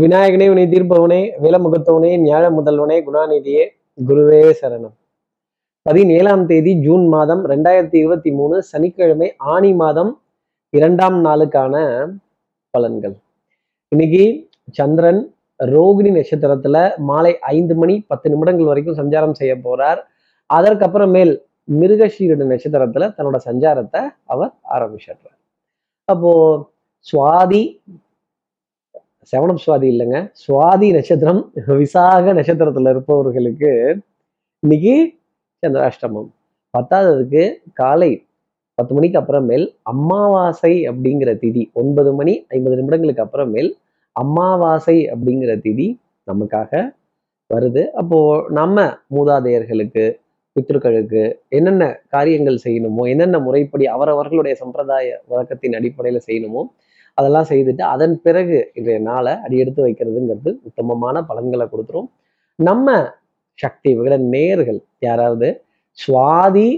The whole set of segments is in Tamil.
விநாயகனே உனை தீர்ப்பவனே விலமுகத்தவனே ஞாழ முதல்வனே குணாநிதியே குருவே சரணம். பதினேழாம் தேதி ஜூன் மாதம் ரெண்டாயிரத்தி இருபத்தி மூணு சனிக்கிழமை ஆணி மாதம் இரண்டாம் நாளுக்கான பலன்கள். இன்னைக்கு சந்திரன் ரோகிணி நட்சத்திரத்துல மாலை ஐந்து மணி பத்து நிமிடங்கள் வரைக்கும் சஞ்சாரம் செய்ய போறார். அதற்கப்புறமேல் மிருகஷீரடு நட்சத்திரத்துல தன்னோட சஞ்சாரத்தை அவர் ஆரம்பிச்சிடுறார். அப்போ சுவாதி செவனம் சுவாதி இல்லைங்க. சுவாதி நட்சத்திரம் விசாக நட்சத்திரத்துல இருப்பவர்களுக்கு இன்னைக்கு சந்திராஷ்டமம். பத்தாவதுக்கு காலை பத்து மணிக்கு அப்புறமேல் அமாவாசை அப்படிங்கிற திதி ஒன்பது மணி ஐம்பது நிமிடங்களுக்கு அப்புறமேல் அமாவாசை அப்படிங்கிற திதி நமக்காக வருது. அப்போ நம்ம மூதாதையர்களுக்கு பித்ருக்களுக்கு என்னென்ன காரியங்கள் செய்யணுமோ என்னென்ன முறைப்படி அவரவர்களுடைய சம்பிரதாய வழக்கத்தின் அடிப்படையில செய்யணுமோ அதெல்லாம் செய்துட்டு அதன் பிறகு இன்றைய நாளை அடியெடுத்து வைக்கிறதுங்கிறது உத்தமமான பலன்களை கொடுத்துரும். நம்ம சக்தி விகிட நேர்கள் யாராவது சுவாதி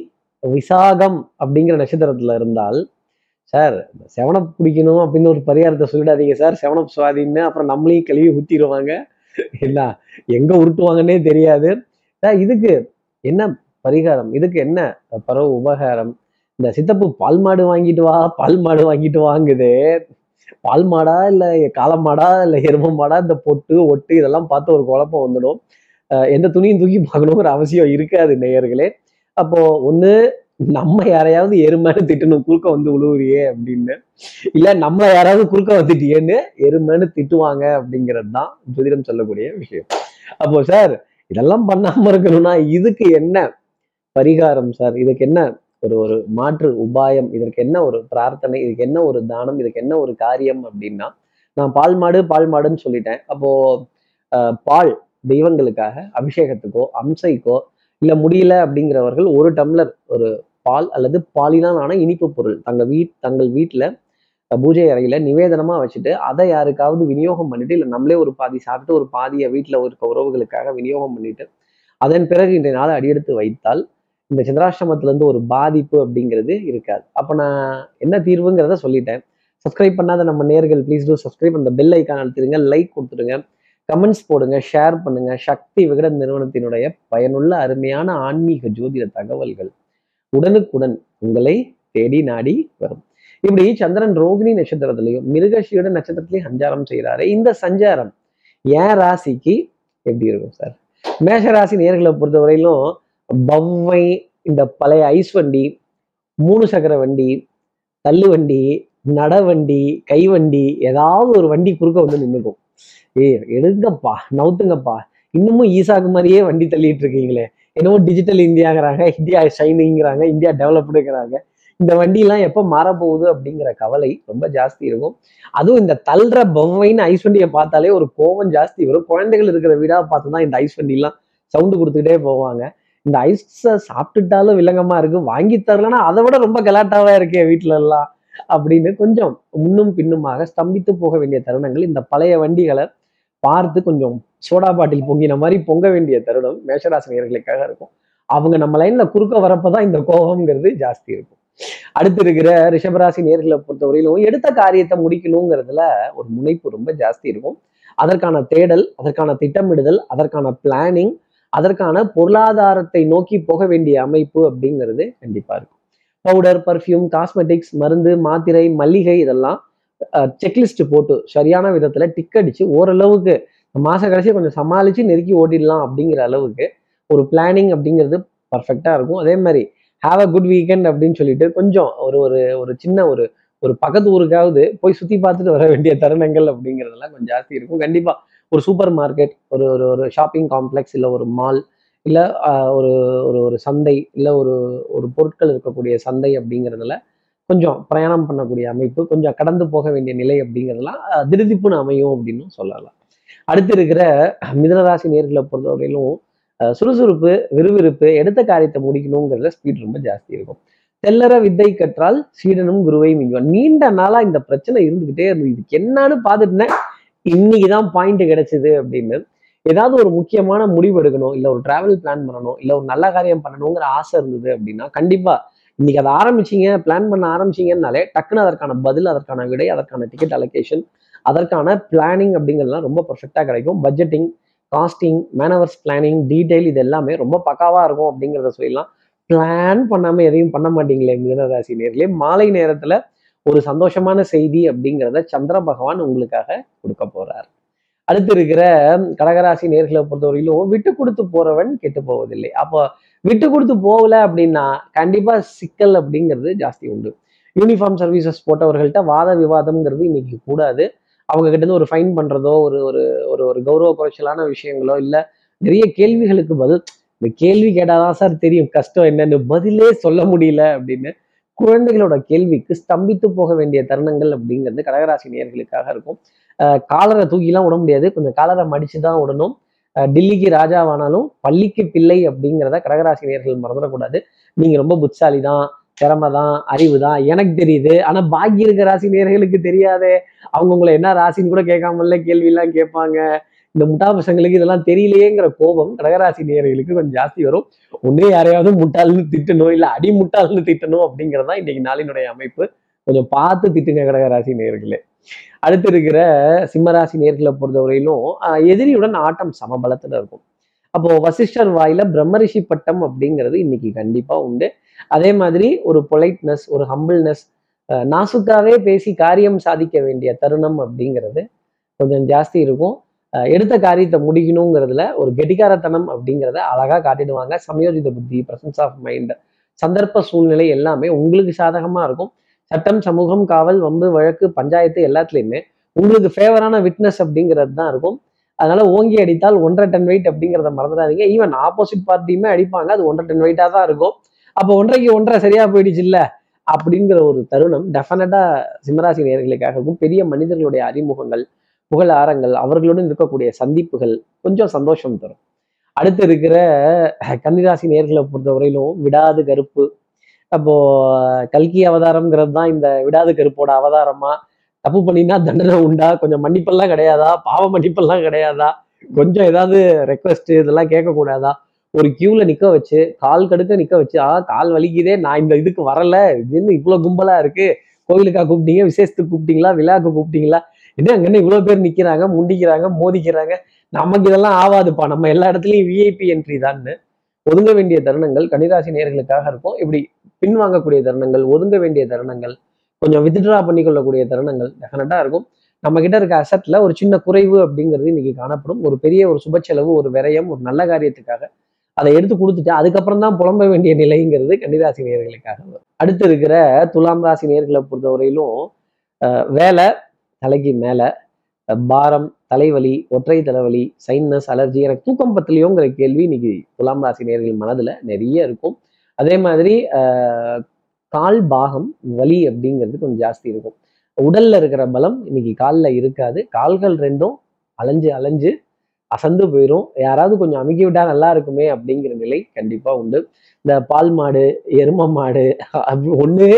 விசாகம் அப்படிங்கிற நட்சத்திரத்துல இருந்தால் சார் செவனப் குடிக்கணும் அப்படின்னு ஒரு பரிகாரத்தை சொல்லிடாதீங்க சார். செவனப் சுவாதின்னு அப்புறம் நம்மளையும் கழுவி ஊத்திடுவாங்க என்ன எங்க உருட்டுவாங்கன்னே தெரியாது. சார் இதுக்கு என்ன பரிகாரம்? இதுக்கு என்ன பரவ உபகாரம்? இந்த சித்தப்பு பால் மாடு வாங்கிட்டு வா பால் மாடு வாங்கிட்டு வாங்குது. பால் மாடா இல்லை காளை மாடா இல்லை எரும மாடா இந்த பொட்டு ஒட்டு இதெல்லாம் பார்த்து ஒரு குழப்பம் வந்துடும். எந்த துணியும் தூக்கி பார்க்கணுங்கிற அவசியம் இருக்காது நேயர்களே. அப்போ ஒண்ணு நம்ம யாரையாவது எருமைன்னு திட்டணும் குறுக்க வந்து உழுவுறியே அப்படின்னு. இல்ல நம்ம யாராவது குறுக்க வந்துட்டியேன்னு எருமைன்னு திட்டுவாங்க அப்படிங்கிறது தான் ஜோதிடம் சொல்லக்கூடிய விஷயம். அப்போ சார் இதெல்லாம் பண்ணாம இருக்கணும்னா இதுக்கு என்ன பரிகாரம் சார்? இதுக்கு என்ன ஒரு ஒரு மாற்று உபாயம் இதற்கு என்ன ஒரு பிரார்த்தனை இதுக்கு என்ன ஒரு தானம் இதுக்கு என்ன ஒரு காரியம் அப்படின்னா நான் பால் மாடு பால் மாடுன்னு சொல்லிட்டேன். அப்போ பால் தெய்வங்களுக்காக அபிஷேகத்துக்கோ அம்சைக்கோ இல்லை முடியல அப்படிங்கிறவர்கள் ஒரு டம்ளர் ஒரு பால் அல்லது பாலினால் ஆன இனிப்பு பொருள் தங்கள் வீட் தங்கள் வீட்டில் பூஜை அறையில நிவேதனமா வச்சுட்டு அதை யாருக்காவது விநியோகம் பண்ணிட்டு இல்லை நம்மளே ஒரு பாதி சாப்பிட்டு ஒரு பாதியை வீட்டில் இருக்க உறவுகளுக்காக விநியோகம் பண்ணிட்டு அதன் பிறகு இன்றைய நாளை அடியெடுத்து வைத்தால் இந்த சந்திராஷ்டமத்துல இருந்து ஒரு பாதிப்பு அப்படிங்கிறது இருக்காது. அப்போ நான் என்ன தீர்வுங்கிறத சொல்லிட்டேன். சப்ஸ்கிரைப் பண்ணாத நம்ம நேர்கள் ப்ளீஸ் டூ சப்ஸ்கிரைப் அந்த பெல் ஐக்கான் அழுத்திடுங்க லைக் கொடுத்துடுங்க. கமெண்ட்ஸ் போடுங்க ஷேர் பண்ணுங்க. சக்தி விகடன் நிறுவனத்தினுடைய பயனுள்ள அருமையான ஆன்மீக ஜோதிட தகவல்கள் உடனுக்குடன் உங்களை தேடி நாடி வரும். இப்படி சந்திரன் ரோகிணி நட்சத்திரத்திலையும் மிருகஷியோட நட்சத்திரத்திலையும் சஞ்சாரம் செய்கிறாரு இந்த சஞ்சாரம் ஏன் ராசிக்கு எப்படி இருக்கும் சார் மேஷ ராசி நேர்களை பொறுத்தவரையிலும் பவ்வை இந்த பழைய ஐஸ் வண்டி மூணு சக்கர வண்டி தள்ளு வண்டி நடவண்டி கைவண்டி ஏதாவது ஒரு வண்டி குறுக்க வந்து நின்றுக்கும் ஏ எடுங்கப்பா நவுத்துங்கப்பா. இன்னமும் ஈசாக்கு மாதிரியே வண்டி தள்ளிட்டு இருக்கீங்களே. என்னமோ டிஜிட்டல் இந்தியாங்கிறாங்க இந்தியா ஷைனிங்கிறாங்க இந்தியா டெவலப்டுங்கிறாங்க இந்த வண்டியெல்லாம் எப்போ மாறப்போகுது அப்படிங்கிற கவலை ரொம்ப ஜாஸ்தி இருக்கும். அதுவும் இந்த தள்ளுற பொம்மைன்னு ஐஸ் வண்டியை பார்த்தாலே ஒரு கோவம் ஜாஸ்தி வரும். குழந்தைகள் இருக்கிற வீடாக பார்த்து தான் இந்த ஐஸ் வண்டிலாம் சவுண்டு கொடுத்துக்கிட்டே போவாங்க. இந்த ஐஸை சாப்பிட்டுட்டாலும் வில்லங்கமா இருக்கு. வாங்கி தரலன்னா அதை விட ரொம்ப கலாட்டாவா இருக்கே வீட்டுல எல்லாம் அப்படின்னு கொஞ்சம் முன்னும் பின்னுமாக ஸ்தம்பித்து போக வேண்டிய தருணங்கள். இந்த பழைய வண்டிகளை பார்த்து கொஞ்சம் சோடா பாட்டில் பொங்கின மாதிரி பொங்க வேண்டிய தருணம் மேஷராசினியர்களுக்காக இருக்கும். அவங்க நம்ம லைன்ல குறுக்க வரப்பதான் இந்த கோபம்ங்கிறது ஜாஸ்தி இருக்கும். அடுத்து இருக்கிற ரிஷபராசி நேர்களை பொறுத்தவரையிலும் எடுத்த காரியத்தை முடிக்கணுங்கிறதுல ஒரு முனைப்பு ரொம்ப ஜாஸ்தி இருக்கும். அதற்கான தேடல் அதற்கான திட்டமிடுதல் அதற்கான பிளானிங் அதற்கான பொருளாதாரத்தை நோக்கி போக வேண்டிய அமைப்பு அப்படிங்கிறது கண்டிப்பாக இருக்கும். பவுடர் பர்ஃப்யூம் காஸ்மெட்டிக்ஸ் மருந்து மாத்திரை மல்லிகை இதெல்லாம் செக்லிஸ்ட் போட்டு சரியான விதத்தில் டிக் அடிச்சு ஓரளவுக்கு மாத கடைசி கொஞ்சம் சமாளித்து நெருக்கி ஓட்டிடலாம் அப்படிங்கிற அளவுக்கு ஒரு பிளானிங் அப்படிங்கிறது பர்ஃபெக்டாக இருக்கும். அதே மாதிரி ஹாவ் அ குட் வீக்கெண்ட் அப்படின்னு சொல்லிட்டு கொஞ்சம் ஒரு ஒரு ஒரு சின்ன ஒரு ஒரு பக்கத்து ஊருக்காவது போய் சுற்றி பார்த்துட்டு வர வேண்டிய தருணங்கள் அப்படிங்கிறதெல்லாம் கொஞ்சம் ஜாஸ்தி இருக்கும். கண்டிப்பாக ஒரு சூப்பர் மார்க்கெட் ஒரு ஒரு ஒரு ஷாப்பிங் காம்ப்ளெக்ஸ் இல்லை ஒரு மால் இல்லை ஒரு ஒரு ஒரு சந்தை இல்லை ஒரு ஒரு பொருட்கள் இருக்கக்கூடிய சந்தை அப்படிங்கிறதுல கொஞ்சம் பிரயாணம் பண்ணக்கூடிய அமைப்பு கொஞ்சம் கடந்து போக வேண்டிய நிலை அப்படிங்கிறதுலாம் திருதிப்புன்னு அமையும் அப்படின்னு சொல்லலாம். அடுத்து இருக்கிற மிதனராசி நேர்களை பொறுத்தவரையிலும் சுறுசுறுப்பு விறுவிறுப்பு எடுத்த காரியத்தை முடிக்கணுங்கிறதுல ஸ்பீட் ரொம்ப ஜாஸ்தி இருக்கும். தெல்லற வித்தை கற்றால் சீடனும் குருவையும் மிஞ்சுவான். நீண்ட நாளா இந்த பிரச்சனை இருந்துகிட்டே இருந்தது. இதுக்கு என்னன்னு பார்த்துட்டேன் இன்னைக்கு தான் பாயிண்ட் கிடைச்சது அப்படின்னு ஏதாவது ஒரு முக்கியமான முடிவு எடுக்கணும் இல்லை ஒரு டிராவல் பிளான் பண்ணணும் இல்லை ஒரு நல்ல காரியம் பண்ணணுங்கிற ஆசை இருந்தது அப்படின்னா கண்டிப்பாக இன்னைக்கு அதை ஆரம்பிச்சீங்க பிளான் பண்ண ஆரம்பிச்சீங்கன்னாலே டக்குன்னு அதற்கான பதில் அதற்கான விடை அதற்கான டிக்கெட் அலோகேஷன் அதற்கான பிளானிங் அப்படிங்கிறதுலாம் ரொம்ப பர்ஃபெக்டாக கிடைக்கும். Budgeting costing manoeuvres planning detail இது எல்லாமே ரொம்ப பக்காவாக இருக்கும் அப்படிங்கிறத சொல்லலாம் பிளான் பண்ணாமல் எதையும் பண்ண மாட்டீங்களே மிதனராசி நேர்களே. மாலை நேரத்தில் ஒரு சந்தோஷமான செய்தி அப்படிங்கிறத சந்திர பகவான் உங்களுக்காக கொடுக்க போறார். அடுத்து இருக்கிற கடகராசி நேர்களை பொறுத்தவரையிலும் விட்டு கொடுத்து போறவன் கெட்டு போவதில்லை. அப்போ விட்டு கொடுத்து போகல அப்படின்னா கண்டிப்பா சிக்கல் அப்படிங்கிறது ஜாஸ்தி உண்டு. யூனிஃபார்ம் சர்வீசஸ் போட்டவர்கள்ட்ட வாத விவாதம்ங்கிறது இன்னைக்கு கூடாது. அவங்க கிட்ட இருந்து ஒரு ஃபைன் பண்றதோ ஒரு ஒரு ஒரு ஒரு கௌரவ குறைச்சலான விஷயங்களோ இல்லை நிறைய கேள்விகளுக்கு பதில் இந்த கேள்வி கேட்டாதான் சார் தெரியும் கஷ்டம் என்னன்னு பதிலே சொல்ல முடியல அப்படின்னு குழந்தைகளோட கேள்விக்கு ஸ்தம்பித்து போக வேண்டிய தருணங்கள் அப்படிங்கிறது கடகராசி நேர்களுக்காக இருக்கும். காலரை தூக்கிலாம் விட முடியாது. கொஞ்சம் காலரை மடிச்சு தான் விடணும் டில்லிக்கு ராஜாவானாலும் பள்ளிக்கு பிள்ளை அப்படிங்கிறத கடகராசி நேர்கள் மறந்துடக்கூடாது. நீங்க ரொம்ப புட்சாலி தான் திறமை தான் அறிவு தான் எனக்கு தெரியுது. ஆனா பாக்கி இருக்க ராசி நேர்களுக்கு தெரியாதே. அவங்க உங்களை என்ன ராசின்னு கூட கேட்காமல கேள்வி எல்லாம் கேட்பாங்க. இந்த முட்டா பசங்களுக்கு இதெல்லாம் தெரியலையேங்கிற கோபம் கடகராசி நேர்களுக்கு கொஞ்சம் ஜாஸ்தி வரும். ஒன்னே யாரையாவது முட்டாள்னு திட்டணும் இல்ல அடி முட்டாள்னு திட்டணும் அப்படிங்கறதுதான் இன்னைக்கு நாளினுடைய அமைப்பு. கொஞ்சம் பார்த்து திட்டுங்க கடகராசி நேர்களே அடுத்து இருக்கிற சிம்மராசி நேர்களை பொறுத்தவரையிலும் ஆஹ், எதிரியுடன் ஆட்டம் சமபலத்துல இருக்கும். அப்போ வசிஷ்டர் வாயில பிரம்மரிஷி பட்டம் அப்படிங்கிறது இன்னைக்கு கண்டிப்பா உண்டு. அதே மாதிரி ஒரு பொலைட்னஸ் ஒரு ஹம்பிள்னஸ் நாசுக்காவே பேசி காரியம் சாதிக்க வேண்டிய தருணம் அப்படிங்கிறது கொஞ்சம் ஜாஸ்தி இருக்கும். எடுத்த காரியத்தை முடிக்கணுங்கிறதுல ஒரு கெட்டிக்காரத்தனம் அப்படிங்கிறத அழகா காட்டிடுவாங்க. சமயோஜித புத்தி பிரசன்ஸ் ஆஃப் மைண்ட் சந்தர்ப்ப சூழ்நிலை எல்லாமே உங்களுக்கு சாதகமா இருக்கும். சட்டம் சமூகம் காவல் வம்பு வழக்கு பஞ்சாயத்து எல்லாத்துலயுமே உங்களுக்கு ஃபேவரான விட்னஸ் அப்படிங்கிறது தான் இருக்கும். அதனால ஓங்கி அடித்தால் ஒன்றரை டன் வெயிட் அப்படிங்கிறத மறந்துடாதீங்க. ஈவன் ஆப்போசிட் பார்ட்டியுமே அடிப்பாங்க. அது ஒன்றரை டன் வெயிட்டாக தான் இருக்கும். அப்போ ஒன்றைக்கு ஒன்றரை சரியா போயிடுச்சு இல்ல? அப்படிங்கிற ஒரு தருணம் டெஃபினட்டாக சிம்மராசி நேர்களுக்காக இருக்கும் பெரிய மனிதர்களுடைய அறிமுகங்கள் புகழ் ஆரங்கள் அவர்களுடன் இருக்கக்கூடிய சந்திப்புகள் கொஞ்சம் சந்தோஷம் தரும். அடுத்து இருக்கிற கன்னிராசி நேர்களை பொறுத்தவரையிலும் விடாது கருப்பு. அப்போ கல்கி அவதாரம்ங்கிறது தான் இந்த விடாது கருப்போட அவதாரமா? தப்பு பண்ணினா தண்டனை உண்டா? கொஞ்சம் மன்னிப்பெல்லாம் கிடையாதா? பாவ மன்னிப்பெல்லாம் கிடையாதா? கொஞ்சம் ஏதாவது ரெக்வஸ்ட் இதெல்லாம் கேட்கக்கூடாதா? ஒரு கியூல நிக்க வச்சு கால் கடுக்க நிக்க வச்சு ஆ கால் வலிக்குதே நான் இந்த இதுக்கு வரல இதுன்னு இவ்வளவு கும்பலா இருக்கு? கோவிலுக்கா கூப்பிட்டீங்க விசேஷத்துக்கு கூப்பிட்டீங்களா? விழாக்கு கூப்பிட்டீங்களா? என்ன அங்கன்னு இவ்வளோ பேர் நிற்கிறாங்க முண்டிக்கிறாங்க மோதிக்கிறாங்க? நமக்கு இதெல்லாம் ஆவாதுப்பா. நம்ம எல்லா இடத்துலையும் விஐபி என்ட்ரி தான்னு. ஒதுங்க வேண்டிய தருணங்கள் கன்னிராசி நேர்களுக்காக இருக்கும். இப்படி பின்வாங்கக்கூடிய தருணங்கள் ஒதுங்க வேண்டிய தருணங்கள் கொஞ்சம் வித்ட்ரா பண்ணிக்கொள்ளக்கூடிய தருணங்கள் டெஃபினட்டாக இருக்கும். நம்ம கிட்ட இருக்க அசட்ல ஒரு சின்ன குறைவு அப்படிங்கிறது இன்னைக்கு காணப்படும். ஒரு பெரிய ஒரு சுப செலவு ஒரு விரயம் ஒரு நல்ல காரியத்துக்காக அதை எடுத்து கொடுத்துட்டு அதுக்கப்புறம் தான் புலம்ப வேண்டிய நிலைங்கிறது கன்னிராசி நேர்களுக்காக வரும் அடுத்து இருக்கிற துலாம் ராசி நேர்களை பொறுத்தவரையிலும் வேலை தலைக்கு மேலே பாரம் தலைவலி ஒற்றை தலைவலி சைன்னஸ் அலர்ஜி எனக்கு தூக்கம் பத்திலையோங்கிற கேள்வி இன்னைக்கு துலாம் ராசி நேர்கள் மனதில் நிறைய இருக்கும். அதே மாதிரி கால் பாகம் வலி அப்படிங்கிறது கொஞ்சம் ஜாஸ்தி இருக்கும். உடல்ல இருக்கிற பலம் இன்னைக்கு காலில் இருக்காது. கால்கள் ரெண்டும் அலைஞ்சு அலைஞ்சு அசந்து போயிடும் யாராவது கொஞ்சம் அமுக்கி விட்டா நல்லா இருக்குமே அப்படிங்கிற நிலை கண்டிப்பா உண்டு. இந்த பால் மாடு எரும மாடு அப்படி ஒண்ணு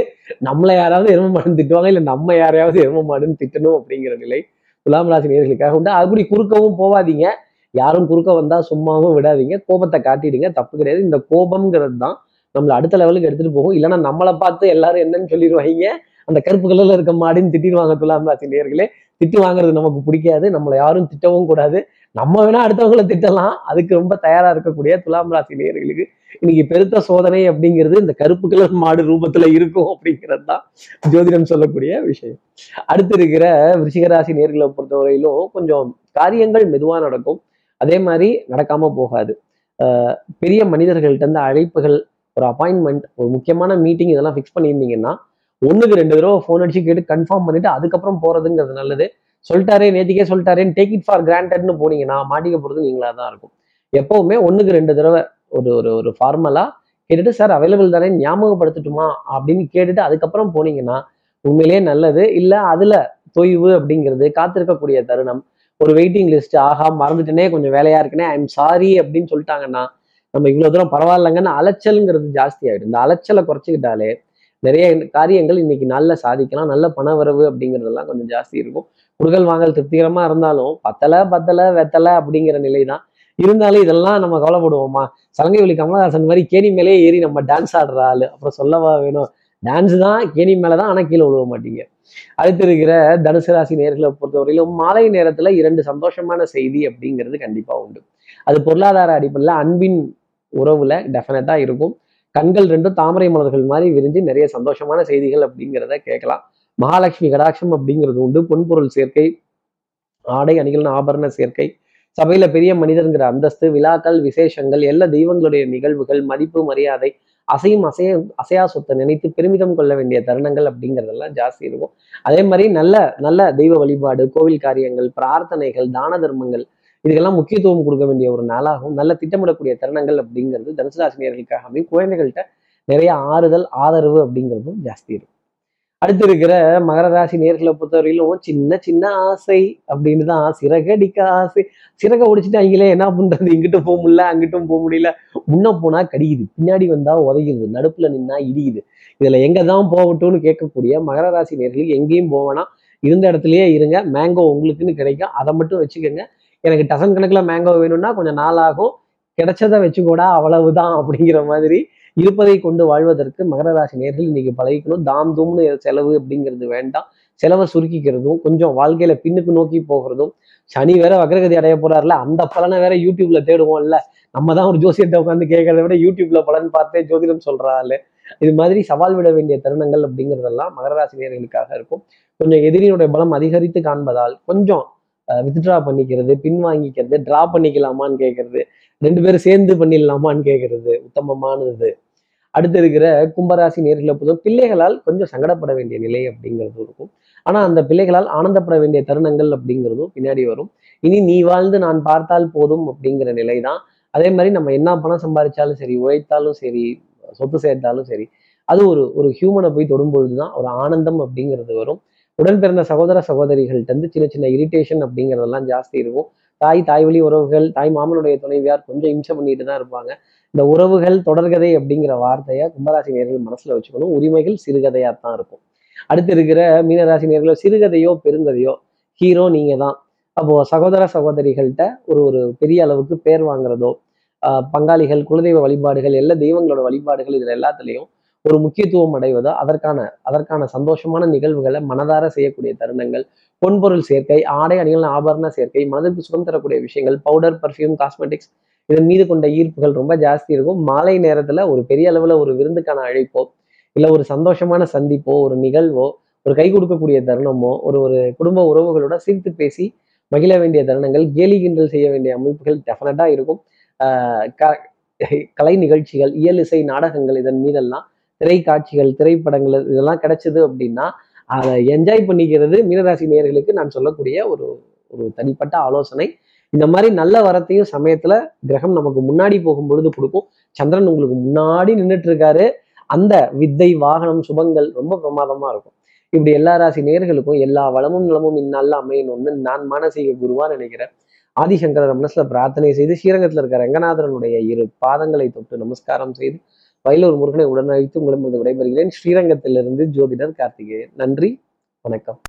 நம்மளை யாராவது எரும மாடுன்னு திட்டுவாங்க இல்ல நம்ம யாரையாவது எரும மாடுன்னு திட்டணும் அப்படிங்கிற நிலை துலாம் ராசி நேர்களுக்காக உண்டு. அப்படி குறுக்கவும் போவாதீங்க. யாரும் குறுக்க வந்தா சும்மாவும் விடாதீங்க. கோபத்தை காட்டிடுங்க. தப்பு கிடையாது. இந்த கோபம்ங்கிறது தான் நம்மளை அடுத்த லெவலுக்கு எடுத்துட்டு போகும். இல்லைன்னா நம்மளை பார்த்து எல்லாரும் என்னன்னு சொல்லிடுவாங்க. அந்த கருப்பு கலர்ல இருக்க மாடுன்னு திட்டிடுவாங்க துலாம் ராசி நேர்களே. திட்டு வாங்குறது நமக்கு பிடிக்காது. நம்மளை யாரும் திட்டவும் கூடாது. நம்ம வேணா அடுத்தவங்களை திட்டலாம். அதுக்கு ரொம்ப தயாரா இருக்கக்கூடிய துலாம் ராசி நேர்களுக்கு இன்னைக்கு பெருத்த சோதனை அப்படிங்கிறது இந்த கருப்பு கலர் மாடு ரூபத்துல இருக்கும் அப்படிங்கிறது தான் ஜோதிடம் சொல்லக்கூடிய விஷயம். அடுத்து இருக்கிற விருஷிகராசி நேர்களை பொறுத்தவரையிலும் கொஞ்சம் காரியங்கள் மெதுவா நடக்கும். அதே மாதிரி நடக்காம போகாது. பெரிய மனிதர்கள்ட்ட இருந்து அழைப்புகள் ஒரு அப்பாயின்மெண்ட் ஒரு முக்கியமான மீட்டிங் இதெல்லாம் ஃபிக்ஸ் பண்ணியிருந்தீங்கன்னா ஒண்ணுக்கு ரெண்டு தடவை ஃபோன் அடிச்சு கேட்டு கன்ஃபார்ம் பண்ணிட்டு அதுக்கப்புறம் போறதுங்கிறது நல்லது. சொல்லிட்டாரே நேத்திக்கே சொல்லிட்டாரேன்னு டேக் இட் ஃபார் கிராண்டட்னு போனீங்கன்னா மாட்டிக்க போகிறது நீங்களா தான் இருக்கும். எப்பவுமே ஒன்றுக்கு ரெண்டு தடவை ஒரு ஒரு ஒரு ஃபார்மலாக கேட்டுட்டு சார் அவைலபிள் தானே ஞாபகப்படுத்தட்டுமா? அப்படின்னு கேட்டுட்டு அதுக்கப்புறம் போனீங்கன்னா உண்மையிலேயே நல்லது. இல்லை அதில் தொய்வு அப்படிங்கிறது காத்திருக்கக்கூடிய தருணம் ஒரு வெயிட்டிங் லிஸ்ட் ஆகா மறந்துட்டேனே கொஞ்சம் வேலையா இருக்குனே ஐம் சாரி அப்படின்னு சொல்லிட்டாங்கன்னா நம்ம இவ்வளோ தூரம் பரவாயில்லைங்கன்னு அலைச்சல்ங்கிறது ஜாஸ்தி ஆகிடும் இந்த அலைச்சலை குறைச்சிக்கிட்டாலே நிறைய காரியங்கள் இன்னைக்கு நல்ல சாதிக்கலாம். நல்ல பணவரவு அப்படிங்கிறதெல்லாம் கொஞ்சம் ஜாஸ்தி இருக்கும். குடுகல் வாங்கல் திருப்திகரமா இருந்தாலும் பத்தலை பத்தலை வெத்தலை அப்படிங்கிற நிலை தான் இருந்தாலும் இதெல்லாம் நம்ம கவலைப்படுவோமா? சலங்கை ஒலி கமலஹாசன் மாதிரி கேணி மேலேயே ஏறி நம்ம டான்ஸ் ஆடுற ஆள். அப்புறம் சொல்லவா வேணும்? டான்ஸ் தான் கேணி மேலே தான் ஆனால் கீழே விழுவ மாட்டீங்க. அடுத்து இருக்கிற தனுசு ராசி நேர்களை பொறுத்தவரையிலும் மாலை நேரத்துல இரண்டு சந்தோஷமான செய்தி அப்படிங்கிறது கண்டிப்பா உண்டு. அது பொருளாதார அடிப்படையில் அன்பின் உறவுல டெஃபினட்டா இருக்கும். கண்கள் ரெண்டும் தாமரை மலர்கள் மாதிரி விரிஞ்சு நிறைய சந்தோஷமான செய்திகள் அப்படிங்கிறத கேட்கலாம். மகாலட்சுமி கடாட்சம் அப்படிங்கிறது உண்டு. பொன்பொருள் சேர்க்கை ஆடை அணிகள் ஆபரண சேர்க்கை. சபையில பெரிய மனிதருங்கிற அந்தஸ்து விழாக்கள் விசேஷங்கள் எல்லா தெய்வங்களுடைய நிகழ்வுகள் மதிப்பு மரியாதை அசையும் அசைய அசையா சொத்தை நினைத்து பெருமிதம் கொள்ள வேண்டிய தருணங்கள் அப்படிங்கிறதெல்லாம் ஜாஸ்தி இருக்கும். அதே மாதிரி நல்ல நல்ல தெய்வ வழிபாடு கோவில் காரியங்கள் பிரார்த்தனைகள் தான தர்மங்கள் இதுக்கெல்லாம் முக்கியத்துவம் கொடுக்க வேண்டிய ஒரு நாளாகும். நல்ல திட்டமிடக்கூடிய தருணங்கள் அப்படிங்கிறது தனுசு ராசினியர்களுக்காகவே குழந்தைகள்கிட்ட நிறைய ஆறுதல் ஆதரவு அப்படிங்கிறதும் ஜாஸ்தி இருக்கும். அடுத்து இருக்கிற மகர ராசி நேர்களை பொறுத்தவரையிலும் சின்ன சின்ன ஆசை அப்படின்னு தான். சிறகடிக்க ஆசை. சிறக ஒடிச்சுட்டு அவங்களே என்ன பண்றது? இங்கிட்டும் போக முடியல அங்கிட்டும் போக முடியல. முன்ன போனா கடிக்குது. பின்னாடி வந்தா உதையுது நடுப்புல நின்னா இடியுது இதுல எங்க தான் போகட்டும்னு கேட்கக்கூடிய மகர ராசி நேர்களுக்கு எங்கேயும் போவேனா இருந்த இடத்துலயே இருங்க. மேங்கோ உங்களுக்குன்னு கிடைக்கும். அதை மட்டும் வச்சுக்கோங்க. எனக்கு டசன் கணக்கில் மேங்கோ வேணும்னா கொஞ்சம் நாள் ஆகும் கிடைச்சதை அவ்வளவு அவ்வளவுதான் அப்படிங்கிற மாதிரி இருப்பதை கொண்டு வாழ்வதற்கு மகர ராசி நேர்கள் இன்னைக்கு பழகிக்கணும். தாம் தூம்னு செலவு அப்படிங்கிறது வேண்டாம். செலவை சுருக்கிக்கிறதும் கொஞ்சம் வாழ்க்கையில பின்னுக்கு நோக்கி போகிறதும் சனி வேற வக்ரகதி அடைய போறாருல அந்த பலனை வேற யூடியூப்ல தேடுவோம்ல. நம்ம தான் ஒரு ஜோசியத்தை உட்காந்து கேட்கறத விட யூடியூப்ல பலன் பார்த்தே ஜோதிடம் சொல்றாள் இது மாதிரி சவால் விட வேண்டிய தருணங்கள் அப்படிங்கிறதெல்லாம் மகர ராசி நேர்களுக்காக இருக்கும். கொஞ்சம் எதிரியினுடைய பலம் அதிகரித்து காண்பதால் கொஞ்சம் வித்ட்ரா பண்ணிக்கிறது பின் வாங்கிக்கிறது ட்ரா பண்ணிக்கலாமான்னு கேட்கறது ரெண்டு பேரும் சேர்ந்து பண்ணிடலாமான்னு கேட்கறது உத்தமமானது. அடுத்து இருக்கிற கும்பராசி நேர்களை பொதுவும் பிள்ளைகளால் கொஞ்சம் சங்கடப்பட வேண்டிய நிலை அப்படிங்கிறது இருக்கும். ஆனா அந்த பிள்ளைகளால் ஆனந்தப்பட வேண்டிய தருணங்கள் அப்படிங்கிறதும் பின்னாடி வரும். இனி நீ வாழ்ந்து நான் பார்த்தால் போதும் அப்படிங்கிற நிலை தான் அதே மாதிரி நம்ம என்ன பணம் சம்பாதிச்சாலும் சரி உழைத்தாலும் சரி சொத்து சேர்த்தாலும் சரி அது ஒரு ஒரு ஹியூமனை போய் தொடும்பொழுது தான் ஒரு ஆனந்தம் அப்படிங்கிறது வரும். உடன் பிறந்த சகோதர சகோதரிகள்ட்ட இருந்து சின்ன சின்ன இரிட்டேஷன் அப்படிங்கிறதெல்லாம் ஜாஸ்தி இருக்கும். தாய் தாய் வழி உறவுகள் தாய் மாமனுடைய துணைவியார் கொஞ்சம் இம்சை பண்ணிட்டு தான் இருப்பாங்க. இந்த உறவுகள் தொடர்கதை அப்படிங்கிற வார்த்தையை கும்பராசி நேர்கள் மனசுல வச்சுக்கணும். உரிமைகள் சிறுகதையா தான் இருக்கும். அடுத்து இருக்கிற மீனராசி நேர்கள் சிறுகதையோ பெருங்கதையோ ஹீரோ நீங்க தான் அப்போ சகோதர சகோதரிகள்கிட்ட ஒரு ஒரு பெரிய அளவுக்கு பேர் வாங்குறதோ பங்காளிகள் குலதெய்வ வழிபாடுகள் எல்லா தெய்வங்களோட வழிபாடுகள் இதுல எல்லாத்துலேயும் ஒரு முக்கியத்துவம் அடைவதோ? அதற்கான அதற்கான சந்தோஷமான நிகழ்வுகளை மனதார செய்யக்கூடிய தருணங்கள் பொன்பொருள் சேர்க்கை ஆடை அணிகள் ஆபரண சேர்க்கை மனதிற்கு சுகம் தரக்கூடிய விஷயங்கள் பவுடர் பர்ஃப்யூம் காஸ்மெட்டிக்ஸ் இதன் மீது கொண்ட ஈர்ப்புகள் ரொம்ப ஜாஸ்தி இருக்கும். மாலை நேரத்துல ஒரு பெரிய அளவுல ஒரு விருந்துக்கான அழைப்போ இல்லை ஒரு சந்தோஷமான சந்திப்போ ஒரு நிகழ்வோ ஒரு கை கொடுக்கக்கூடிய தருணமோ ஒரு ஒரு குடும்ப உறவுகளோட சிரித்து பேசி மகிழ வேண்டிய தருணங்கள் கேலி கிண்டல் செய்ய வேண்டிய அமைப்புகள் டெஃபினட்டா இருக்கும். கலை நிகழ்ச்சிகள் இயல் இசை நாடகங்கள் இதன் மீதெல்லாம் திரைக்காட்சிகள் திரைப்படங்கள் இதெல்லாம் கிடைச்சது அப்படின்னா அதை என்ஜாய் பண்ணிக்கிறது மீனராசி நேர்களுக்கு நான் சொல்லக்கூடிய ஒரு ஒரு தனிப்பட்ட ஆலோசனை. இந்த மாதிரி நல்ல வரத்தையும் சமயத்துல கிரகம் நமக்கு முன்னாடி போகும் பொழுது கொடுக்கும். சந்திரன் உங்களுக்கு முன்னாடி நின்றுட்டு இருக்காரு அந்த வித்தை வாகனம் சுபங்கள் ரொம்ப பிரமாதமா இருக்கும். இப்படி எல்லா ராசி நேர்களுக்கும் எல்லா வளமும் நலமும் இந்நாளில் அமையணும்னு நான் மானசீக குருவா நினைக்கிறேன். ஆதிசங்கர மனசுல பிரார்த்தனை செய்து ஸ்ரீரங்கத்தில் இருக்கிற ரங்கநாதரனுடைய இரு பாதங்களை தொட்டு நமஸ்காரம் செய்து வயலூர் முருகனை உடனழைத்து உங்களிடம் விடைபெறுகிறேன். ஸ்ரீரங்கத்திலிருந்து ஜோதிடர் கார்த்திகேயன். நன்றி. வணக்கம்.